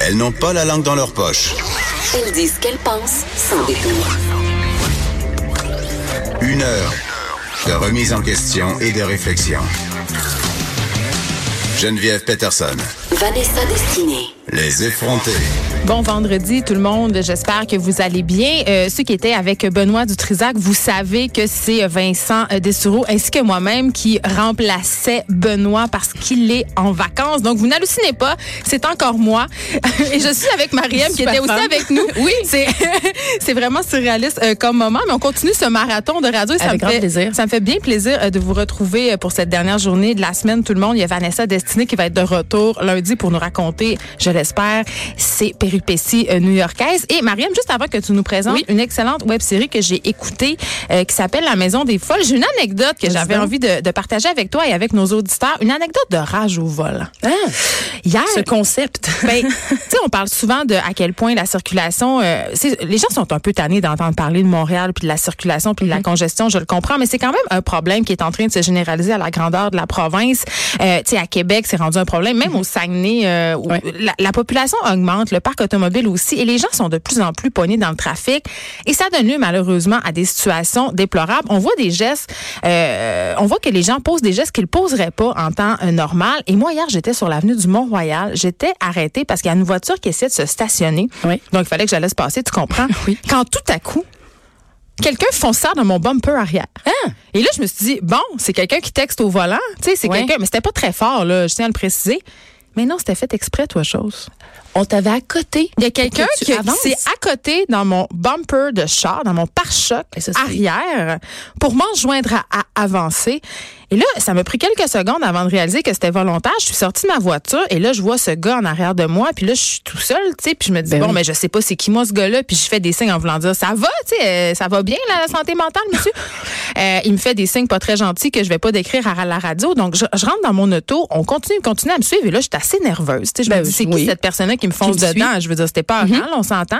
Elles n'ont pas la langue dans leur poche. Elles disent ce qu'elles pensent sans détour. Une heure de remise en question et de réflexion. Geneviève Peterson. Vanessa Destinée. Les effrontés. Bon vendredi tout le monde, j'espère que vous allez bien. Euh, ceux qui étaient avec Benoît Dutrisac, vous savez que c'est Vincent Dessureau ainsi que moi-même qui remplaçait Benoît parce qu'il est en vacances. Donc vous n'hallucinez pas, c'est encore moi. Et je suis avec Mariam qui était aussi avec nous. Oui, c'est c'est vraiment surréaliste euh, comme moment, mais on continue ce marathon de radio. Et ça Avec me grand fait plaisir. ça me fait bien plaisir euh, de vous retrouver euh, pour cette dernière journée de la semaine. Tout le monde, il y a Vanessa Destinée qui va être de retour lundi pour nous raconter, je l'espère, ses péripéties euh, new-yorkaises. Et Mariam, juste avant que tu nous présentes une excellente web série que j'ai écoutée euh, qui s'appelle La Maison des Folles, j'ai une anecdote que j'avais envie de, de partager avec toi et avec nos auditeurs. Une anecdote de rage au vol. Ah, Hier, ce concept. ben, tu sais, on parle souvent de à quel point la circulation, euh, les gens sont un peu tannés d'entendre parler de Montréal puis de la circulation puis de la congestion, je le comprends, mais c'est quand même un problème qui est en train de se généraliser à la grandeur de la province. Euh, tu sais, à Québec, c'est rendu un problème, même au Saguenay, euh, Ouais. la, la population augmente, le parc automobile aussi, et les gens sont de plus en plus pognés dans le trafic, et ça donne lieu malheureusement à des situations déplorables. On voit des gestes, euh, on voit que les gens posent des gestes qu'ils poseraient pas en temps euh, normal. Et moi hier, j'étais sur l'avenue du Mont-Royal, j'étais arrêtée parce qu'il y a une voiture qui essaie de se stationner. Oui. Donc il fallait que je la laisse passer, tu comprends? Oui. Quand tout à coup Quelqu'un fonça dans mon bumper arrière. Et là, je me suis dit, bon, c'est quelqu'un qui texte au volant. Tu sais, c'est Ouais. quelqu'un, mais c'était pas très fort, là, je tiens à le préciser. Mais non, c'était fait exprès, toi, chose. On t'avait à côté. Il y a quelqu'un que qui, s'est à côté dans mon bumper de char, dans mon pare-choc arrière, pour m'enjoindre à, à avancer. Et là, ça m'a pris quelques secondes avant de réaliser que c'était volontaire. Je suis sortie de ma voiture et là, je vois ce gars en arrière de moi. Puis là, je suis tout seul, tu sais. Puis je me dis, Ben bon, oui. mais je sais pas c'est qui moi, ce gars-là. Puis je fais des signes en voulant dire, ça va, tu sais, euh, ça va bien, la santé mentale, monsieur? Euh, il me fait des signes pas très gentils que je vais pas décrire à la radio. Donc, je, je rentre dans mon auto. On continue, continue à me suivre. Et là, je suis assez nerveuse. Tu sais, je Ben me dis, c'est qui cette personne-là qui me fonce Qui me dedans? Je veux dire, c'était pas avant, là, on s'entend.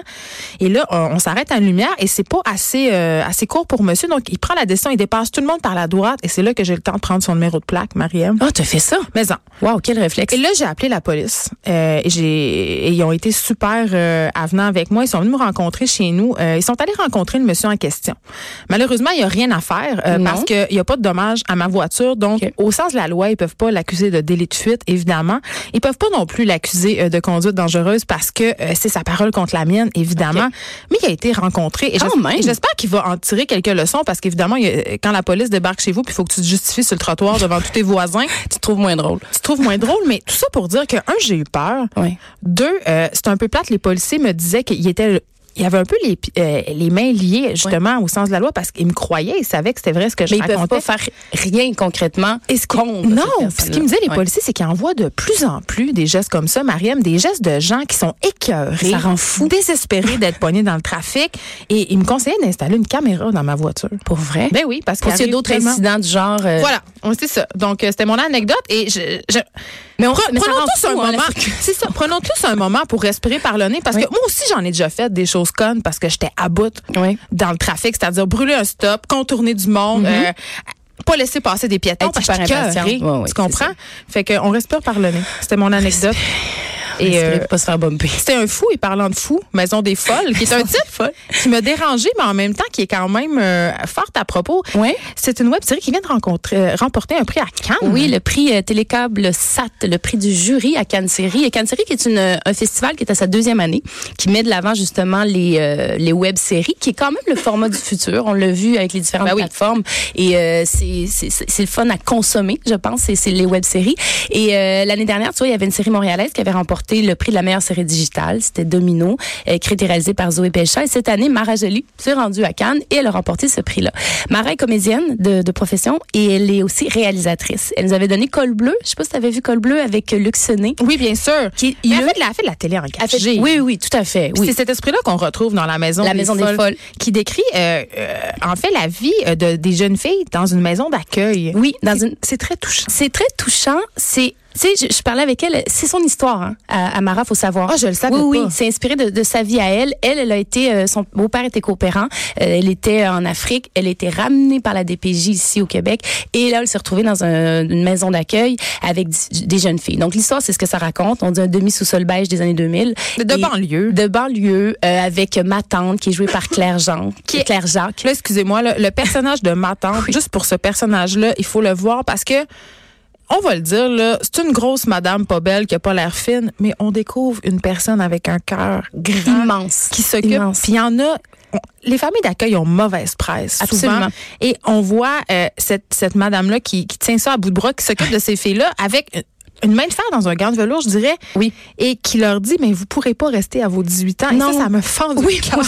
Et là, on, on s'arrête à une lumière et c'est pas assez euh, assez court pour monsieur. Donc, il prend la décision, il dépasse tout le monde par la droite et c'est là que j'ai le temps prendre son numéro de plaque, Mariam. Ah, t'as fait ça? Mais non. Wow, quel réflexe. Et là, j'ai appelé la police. Euh, j'ai, ils ont été super euh, avenants avec moi. Ils sont venus me rencontrer chez nous. Euh, ils sont allés rencontrer le monsieur en question. Malheureusement, il n'y a rien à faire euh, parce qu'il n'y a pas de dommage à ma voiture. Donc, au sens de la loi, ils peuvent pas l'accuser de délit de fuite, évidemment. Ils peuvent pas non plus l'accuser de conduite dangereuse parce que c'est sa parole contre la mienne, évidemment. Mais il a été rencontré. Et j'espère qu'il va en tirer quelques leçons parce qu'évidemment, quand la police débarque chez vous, puis il faut que tu te justifies sur le trottoir devant tous tes voisins, tu te trouves moins drôle. tu trouves moins drôle, mais tout ça pour dire que, un, j'ai eu peur. Oui. Deux, euh, c'est un peu plate, les policiers me disaient qu'il était... Il y avait un peu les, euh, les mains liées, justement, au sens de la loi, parce qu'ils me croyaient, ils savaient que c'était vrai ce que je Mais ils peuvent racontais. pas faire rien concrètement Et ce contre non, ce qui me disaient les policiers, c'est qu'ils envoient de plus en plus des gestes comme ça, Mariam, des gestes de gens qui sont écœurés, Ça rend fou. désespérés d'être poignés dans le trafic, et ils me conseillaient d'installer une caméra dans ma voiture. Pour vrai? Ben oui, parce qu'il y a d'autres incidents du genre. euh, Voilà, on c'est ça. Donc euh, c'était mon anecdote et je, je- Mais, on, mais prenons tous un fou, hein, moment. C'est ça. Prenons tous un moment pour respirer par le nez parce Oui. que moi aussi j'en ai déjà fait des choses connes parce que j'étais à bout Oui. dans le trafic, c'est-à-dire brûler un stop, contourner du monde. euh, pas laisser passer des piétons parce que écœurée. Ouais, ouais, tu comprends? Fait qu'on respire par le nez. C'était mon anecdote. Et euh, pas se faire bumper. c'était un fou, et parlant de fou, Maison des Folles, qui est un titre qui m'a dérangé, mais en même temps qui est quand même euh, fort à propos. Ouais. C'est une web série qui vient de rencontrer, euh, remporter un prix à Cannes. Oui, le prix euh, Télécable SAT, le prix du jury à Cannes Série. Et Cannes Série, qui est une, un festival qui est à sa deuxième année, qui met de l'avant justement les, euh, les web-séries, qui est quand même le format du futur. On l'a vu avec les différentes Ben oui. plateformes. Et euh, c'est c'est- c'est- c'est le fun à consommer, je pense, c'est c'est les web-séries. Et euh, l'année dernière, tu vois, il y avait une série montréalaise qui avait remporté remporté le prix de la meilleure série digitale. C'était Domino, euh, écrit et réalisé par Zoé Pelcha. Et cette année, Mara Jolie s'est rendue à Cannes et elle a remporté ce prix-là. Mara est comédienne de, de profession et elle est aussi réalisatrice. Elle nous avait donné Col bleu. Je sais pas si tu avais vu Col bleu avec Luc Sonnet. Oui, bien sûr. Qui, Mais elle a fait de la, elle fait de la télé en fait- oui, oui, tout à fait. Oui. C'est cet esprit-là qu'on retrouve dans la maison, La Maison des Folles. qui décrit euh, euh, en fait la vie de, des jeunes filles dans une maison d'accueil. Oui, dans une C'est très touchant. C'est très touchant. C'est, tu sais, je, je parlais avec elle. C'est son histoire, hein, à, à Mara, faut savoir. Ah, je le savais oui, pas. Oui, c'est inspiré de, de sa vie à elle. Elle, elle a été, euh, son beau-père était coopérant. Euh, elle était en Afrique. Elle a été ramenée par la DPJ ici au Québec. Et là, elle s'est retrouvée dans un- une maison d'accueil avec des jeunes filles. Donc l'histoire, c'est ce que ça raconte. On dit un demi sous-sol beige des années 2000. De, de banlieue. De banlieue, euh, avec ma tante qui est jouée par Claire Jean, Qui est- Claire Jacques. Là, excusez-moi, le personnage de ma tante, juste pour ce personnage-là, il faut le voir parce que, on va le dire, là, c'est une grosse madame pas belle qui a pas l'air fine, mais on découvre une personne avec un cœur grand Immense. qui s'occupe. Puis il y en a. on- les familles d'accueil ont mauvaise presse Absolument. souvent et on voit euh, cette cette madame là qui, qui tient ça à bout de bras qui s'occupe de ces filles là avec une- main de fer dans un gant de velours, je dirais, Oui. et qui leur dit, mais vous pourrez pas rester à vos 18 ans. Non. Et ça, ça me fend du Oui, cœur.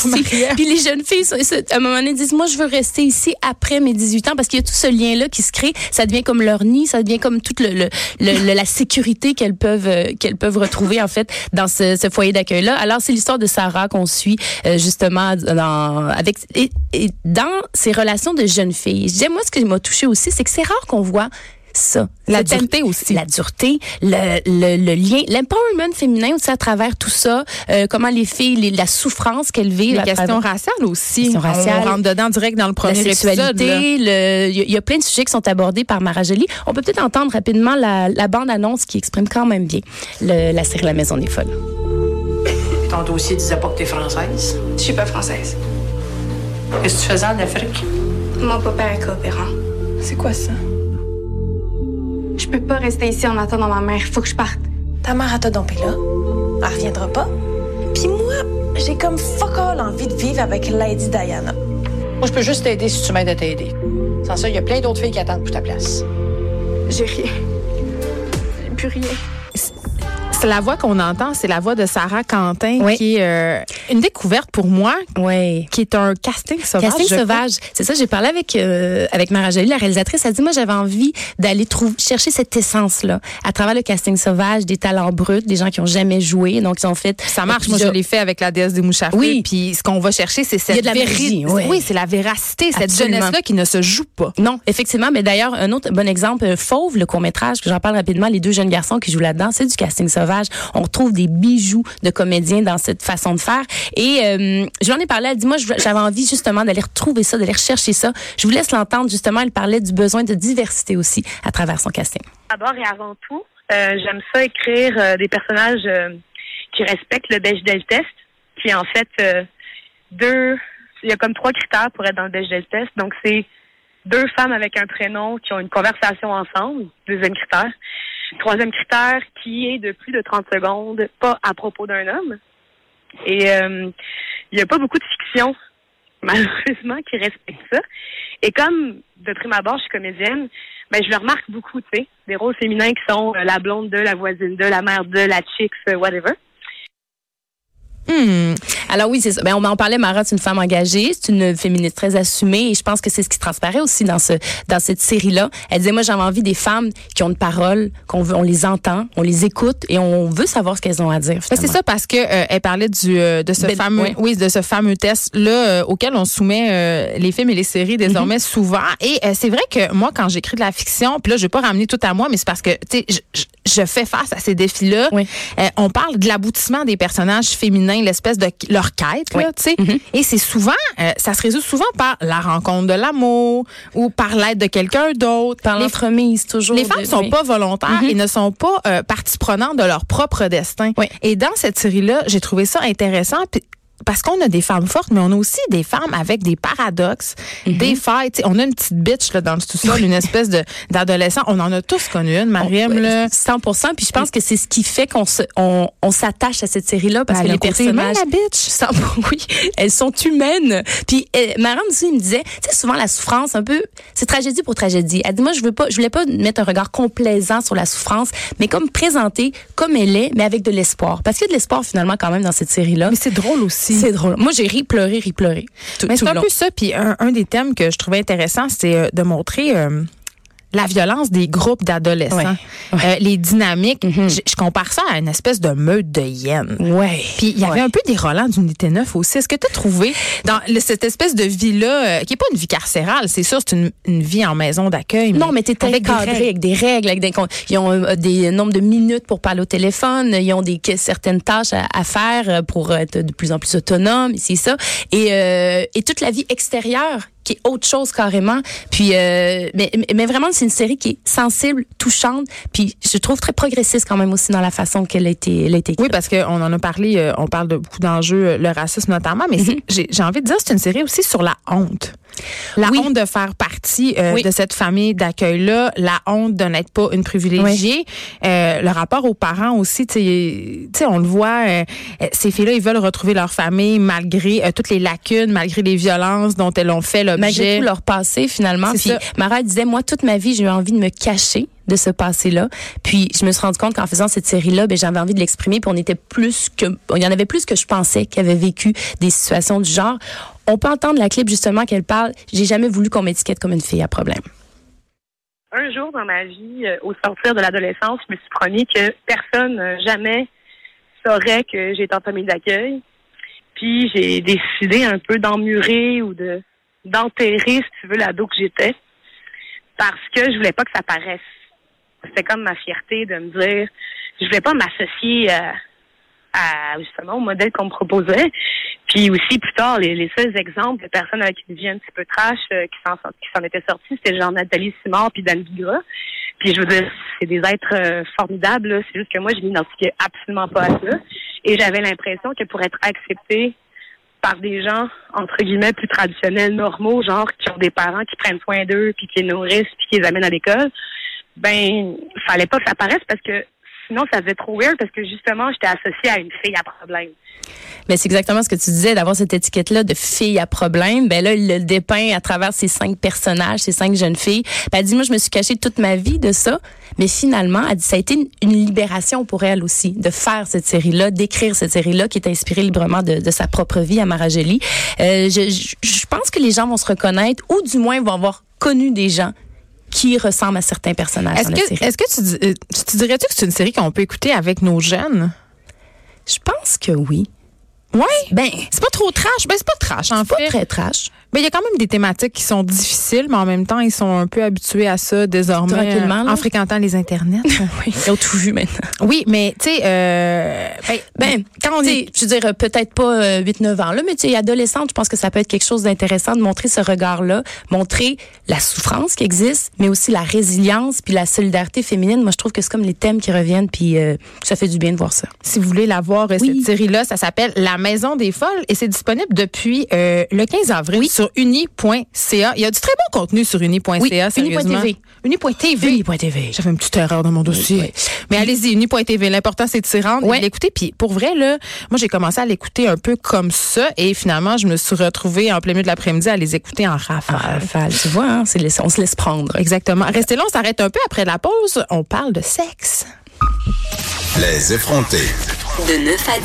Puis les jeunes filles, à un moment donné, disent, moi, je veux rester ici après mes 18 ans parce qu'il y a tout ce lien-là qui se crée. Ça devient comme leur nid, ça devient comme toute le, le- le- le- la sécurité qu'elles peuvent euh, qu'elles peuvent retrouver en fait dans ce, ce foyer d'accueil-là. Alors c'est l'histoire de Sarah qu'on suit euh, justement dans avec et, et dans ces relations de jeunes filles. Je disais, moi, ce qui m'a touché aussi, c'est que c'est rare qu'on voit ça. La dureté aussi. La dureté, le, le, le lien, l'empowerment féminin aussi à travers tout ça, euh, comment les filles, les- la souffrance qu'elles vivent. Les questions travers- raciales aussi. Questions On- raciales. On rentre dedans direct dans le la premier là. sexualité, il y, a- il y a plein de sujets qui sont abordés par Mara Jolie. On peut peut-être entendre rapidement la, la bande-annonce qui exprime quand même bien le- la série La Maison des Folles. Ton dossier disait pas que t'es française. Je suis pas française. Qu'est-ce que tu faisais en Afrique? Mon papa est coopérant. C'est quoi ça? Je peux pas rester ici en attendant ma mère. Faut que je parte. Ta mère, elle t'a dompé là. Elle reviendra pas. Puis moi, j'ai comme fuck all envie de vivre avec Lady Diana. Moi, je peux juste t'aider si tu m'aides à t'aider. Sans ça, il y a plein d'autres filles qui attendent pour ta place. J'ai rien. J'ai plus rien. C'est la voix qu'on entend, c'est la voix de Sarah Quentin, Oui. qui est euh, une découverte pour moi, qui est un casting sauvage. Casting sauvage. C'est ça, j'ai parlé avec euh, avec Mara Jolie, la réalisatrice. Elle dit moi j'avais envie d'aller trouver chercher cette essence là à travers le casting sauvage, des talents bruts, des gens qui ont jamais joué, donc ils ont fait Ça marche. Moi, je l'ai fait avec la déesse des mouches à feu. Oui. Puis ce qu'on va chercher, c'est cette Il y a de la véri- magie, ouais. Oui, c'est la véracité, cette Absolument. jeunesse-là qui ne se joue pas. Non, effectivement. Mais d'ailleurs, un autre bon exemple, euh, Fauve, le court-métrage, que j'en parle rapidement, les deux jeunes garçons qui jouent là-dedans, c'est du casting sauvage. On retrouve des bijoux de comédiens dans cette façon de faire. Et euh, je lui en ai parlé, elle dit, moi, j'avais envie justement d'aller retrouver ça, d'aller rechercher ça. Je vous laisse l'entendre, justement, elle parlait du besoin de diversité aussi à travers son casting. D'abord et avant tout, euh, j'aime ça écrire euh, des personnages euh, qui respectent le Bechdel test, qui est en fait euh, deux. Il y a comme trois critères pour être dans le Bechdel test. Donc c'est deux femmes avec un prénom qui ont une conversation ensemble. Deuxième critère. Troisième critère qui est de plus de 30 secondes, pas à propos d'un homme. Et euh, il n'y a pas beaucoup de fiction, malheureusement, qui respecte ça. Et comme de prime abord, je suis comédienne, ben je le remarque beaucoup, tu sais, des rôles féminins qui sont euh, la blonde de, la voisine de, la mère de, la chicks, euh, whatever. Hmm. Alors oui, c'est ça. Ben, on en parlait, Mara, c'est une femme engagée, c'est une féministe très assumée et je pense que c'est ce qui transparaît aussi dans ce dans cette série-là. Elle disait, moi, j'avais envie des femmes qui ont une parole, qu'on veut, on les entend, on les écoute et on veut savoir ce qu'elles ont à dire. Ben, c'est ça parce que euh, elle parlait du euh, de ce Ben, fameux oui de ce fameux test là auquel on soumet euh, les films et les séries désormais Mhm. souvent et euh, c'est vrai que moi quand j'écris de la fiction puis là je vais pas ramener tout à moi mais c'est parce que tu sais je, fais face à ces défis là Oui. on parle de l'aboutissement des personnages féminins l'espèce de leur quête Oui. tu sais Mhm. et c'est souvent euh, ça se résout souvent par la rencontre de l'amour ou par l'aide de quelqu'un d'autre Par Les l'entremise, toujours. les femmes de- sont oui. pas volontaires et ne sont pas euh, partie prenante de leur propre destin. Oui. Et dans cette série-là, j'ai trouvé ça intéressant. Parce qu'on a des femmes fortes, mais on a aussi des femmes avec des paradoxes, Mhm. des failles. On a une petite bitch là, dans le sous-sol, une espèce de d'adolescent. On en a tous connu une, Mariam. On- là. 100 Puis je pense que c'est ce qui fait qu'on se, on, on s'attache à cette série-là parce Ben, que le les côté humain, personnages. la bitch. 100 oui, elles sont humaines. Puis euh, Marianne aussi me disait, tu sais souvent la souffrance un peu, c'est tragédie pour tragédie. Elle dit moi je veux pas, je voulais pas mettre un regard complaisant sur la souffrance, mais comme présenter comme elle est, mais avec de l'espoir. Parce qu'il y a de l'espoir finalement quand même dans cette série-là. Mais c'est drôle aussi. C'est drôle. Moi j'ai ri, pleuré, ri, pleuré. Tout, Mais c'est un long. peu ça. Puis un, un des thèmes que je trouvais intéressant, c'est euh, de montrer euh, la violence des groupes d'adolescents, Ouais. Mhm. Euh, les dynamiques. je, je compare ça à une espèce de meute de hyènes. Ouais. Puis il y avait Ouais. un peu des Roland d'unité 9 aussi. Est-ce que tu as trouvé dans cette espèce de vie-là, euh, qui est pas une vie carcérale, c'est sûr, c'est une, une vie en maison d'accueil. Non, mais t'es avec avec des règles, avec des, ils ont euh, des nombres de minutes pour parler au téléphone, ils ont des certaines tâches à, à faire pour être de plus en plus autonome, c'est ça. Et, et toute la vie extérieure qui est autre chose carrément. Puis, euh, mais, mais vraiment, c'est une série qui est sensible, touchante, puis je trouve très progressiste quand même aussi dans la façon qu'elle a été, elle a été Oui, écrite. parce qu'on en a parlé, euh, on parle de beaucoup d'enjeux, euh, le racisme notamment, mais j'ai j'ai envie de dire c'est une série aussi sur la honte. La Oui. honte de faire partie euh, Oui. de cette famille d'accueil-là, la honte de n'être pas une privilégiée, euh, le rapport aux parents aussi, tu sais, on le voit, euh, ces filles-là, ils veulent retrouver leur famille malgré toutes les lacunes, malgré les violences dont elles ont fait malgré l'objet. tout leur passé finalement. Puis ça. Mara disait moi toute ma vie j'ai eu envie de me cacher de ce passé-là. Puis je me suis rendu compte qu'en faisant cette série-là, ben j'avais envie de l'exprimer. Puis on était plus que, il y en avait plus que je pensais qui avaient vécu des situations du genre. On peut entendre la clip justement qu'elle parle. J'ai jamais voulu qu'on m'étiquette comme une fille à problème. Un jour dans ma vie, euh, au sortir de l'adolescence, je me suis promis que personne euh, jamais saurait que j'étais en famille d'accueil. Puis j'ai décidé un peu d'emmurer ou de d'enterrer, si tu veux, l'ado que j'étais. Parce que je voulais pas que ça paraisse. C'était comme ma fierté de me dire je voulais pas m'associer justement au modèle qu'on me proposait. Puis aussi plus tard, les, seuls exemples de personnes avec une vie un petit peu trash euh, qui s'en qui s'en étaient sorties, c'était genre Nathalie Simard puis Dan Bigra. Puis je veux dire, c'est des êtres euh, formidables. C'est juste que moi, je m'identifiais absolument pas à ça. Et j'avais l'impression que pour être acceptée par des gens, entre guillemets, plus traditionnels, normaux, genre qui ont des parents qui prennent soin d'eux, puis qui les nourrissent, puis qui les amènent à l'école, ben, fallait pas que ça paraisse parce que sinon, ça faisait trop weird parce que justement, j'étais associée à une fille à problème. Mais c'est exactement ce que tu disais, d'avoir cette étiquette-là de fille à problème. Ben là, il le dépeint à travers ces cinq personnages, ces cinq jeunes filles. Ben, elle dit, moi, je me suis cachée toute ma vie de ça. Mais finalement, elle dit, ça a été une, une libération pour elle aussi, de faire cette série-là, d'écrire cette série-là, qui est inspirée librement de, de sa propre vie à Marageli. Euh, je, je, je pense que les gens vont se reconnaître, ou du moins vont avoir connu des gens qui ressemblent à certains personnages Est-ce que, série. est-ce que tu, euh, tu, tu dirais-tu que c'est une série qu'on peut écouter avec nos jeunes? Je pense que oui. Oui. Ben, C'est pas trop trash. Ben, c'est pas trash, en pas fait. très trash. Ben, il y a quand même des thématiques qui sont difficiles, mais en même temps, ils sont un peu habitués à ça désormais. Tranquillement, euh, là. En fréquentant les internets. Oui, ils ont tout vu maintenant. oui, mais, tu sais, euh, ben, Ben, quand on est. je veux dire, peut-être pas euh, 8-9 ans, là, mais tu sais, adolescente, je pense que ça peut être quelque chose d'intéressant de montrer ce regard-là, montrer la souffrance qui existe, mais aussi la résilience puis la solidarité féminine. Moi, je trouve que c'est comme les thèmes qui reviennent, puis euh, ça fait du bien de voir ça. Si vous voulez la voir, euh, Oui. cette série-là, ça s'appelle La Maison des Folles et c'est disponible depuis euh, le 15 avril sur uni.ca. Il y a du très bon contenu sur uni.ca, Oui, sérieusement. uni.tv. Uni.tv. Uni.tv. J'avais une petite erreur dans mon dossier. Oui. Mais allez-y, uni.tv. L'important, c'est de s'y rendre et Ouais. l'écouter. Puis pour vrai, là, moi, j'ai commencé à l'écouter un peu comme ça et finalement, je me suis retrouvée en plein milieu de l'après-midi à les écouter en rafale. Rafale, tu vois, hein, c'est laissé- on se laisse prendre. Exactement. Restez là, on s'arrête un peu après la pause. On parle de sexe. Les effrontés. De 9 à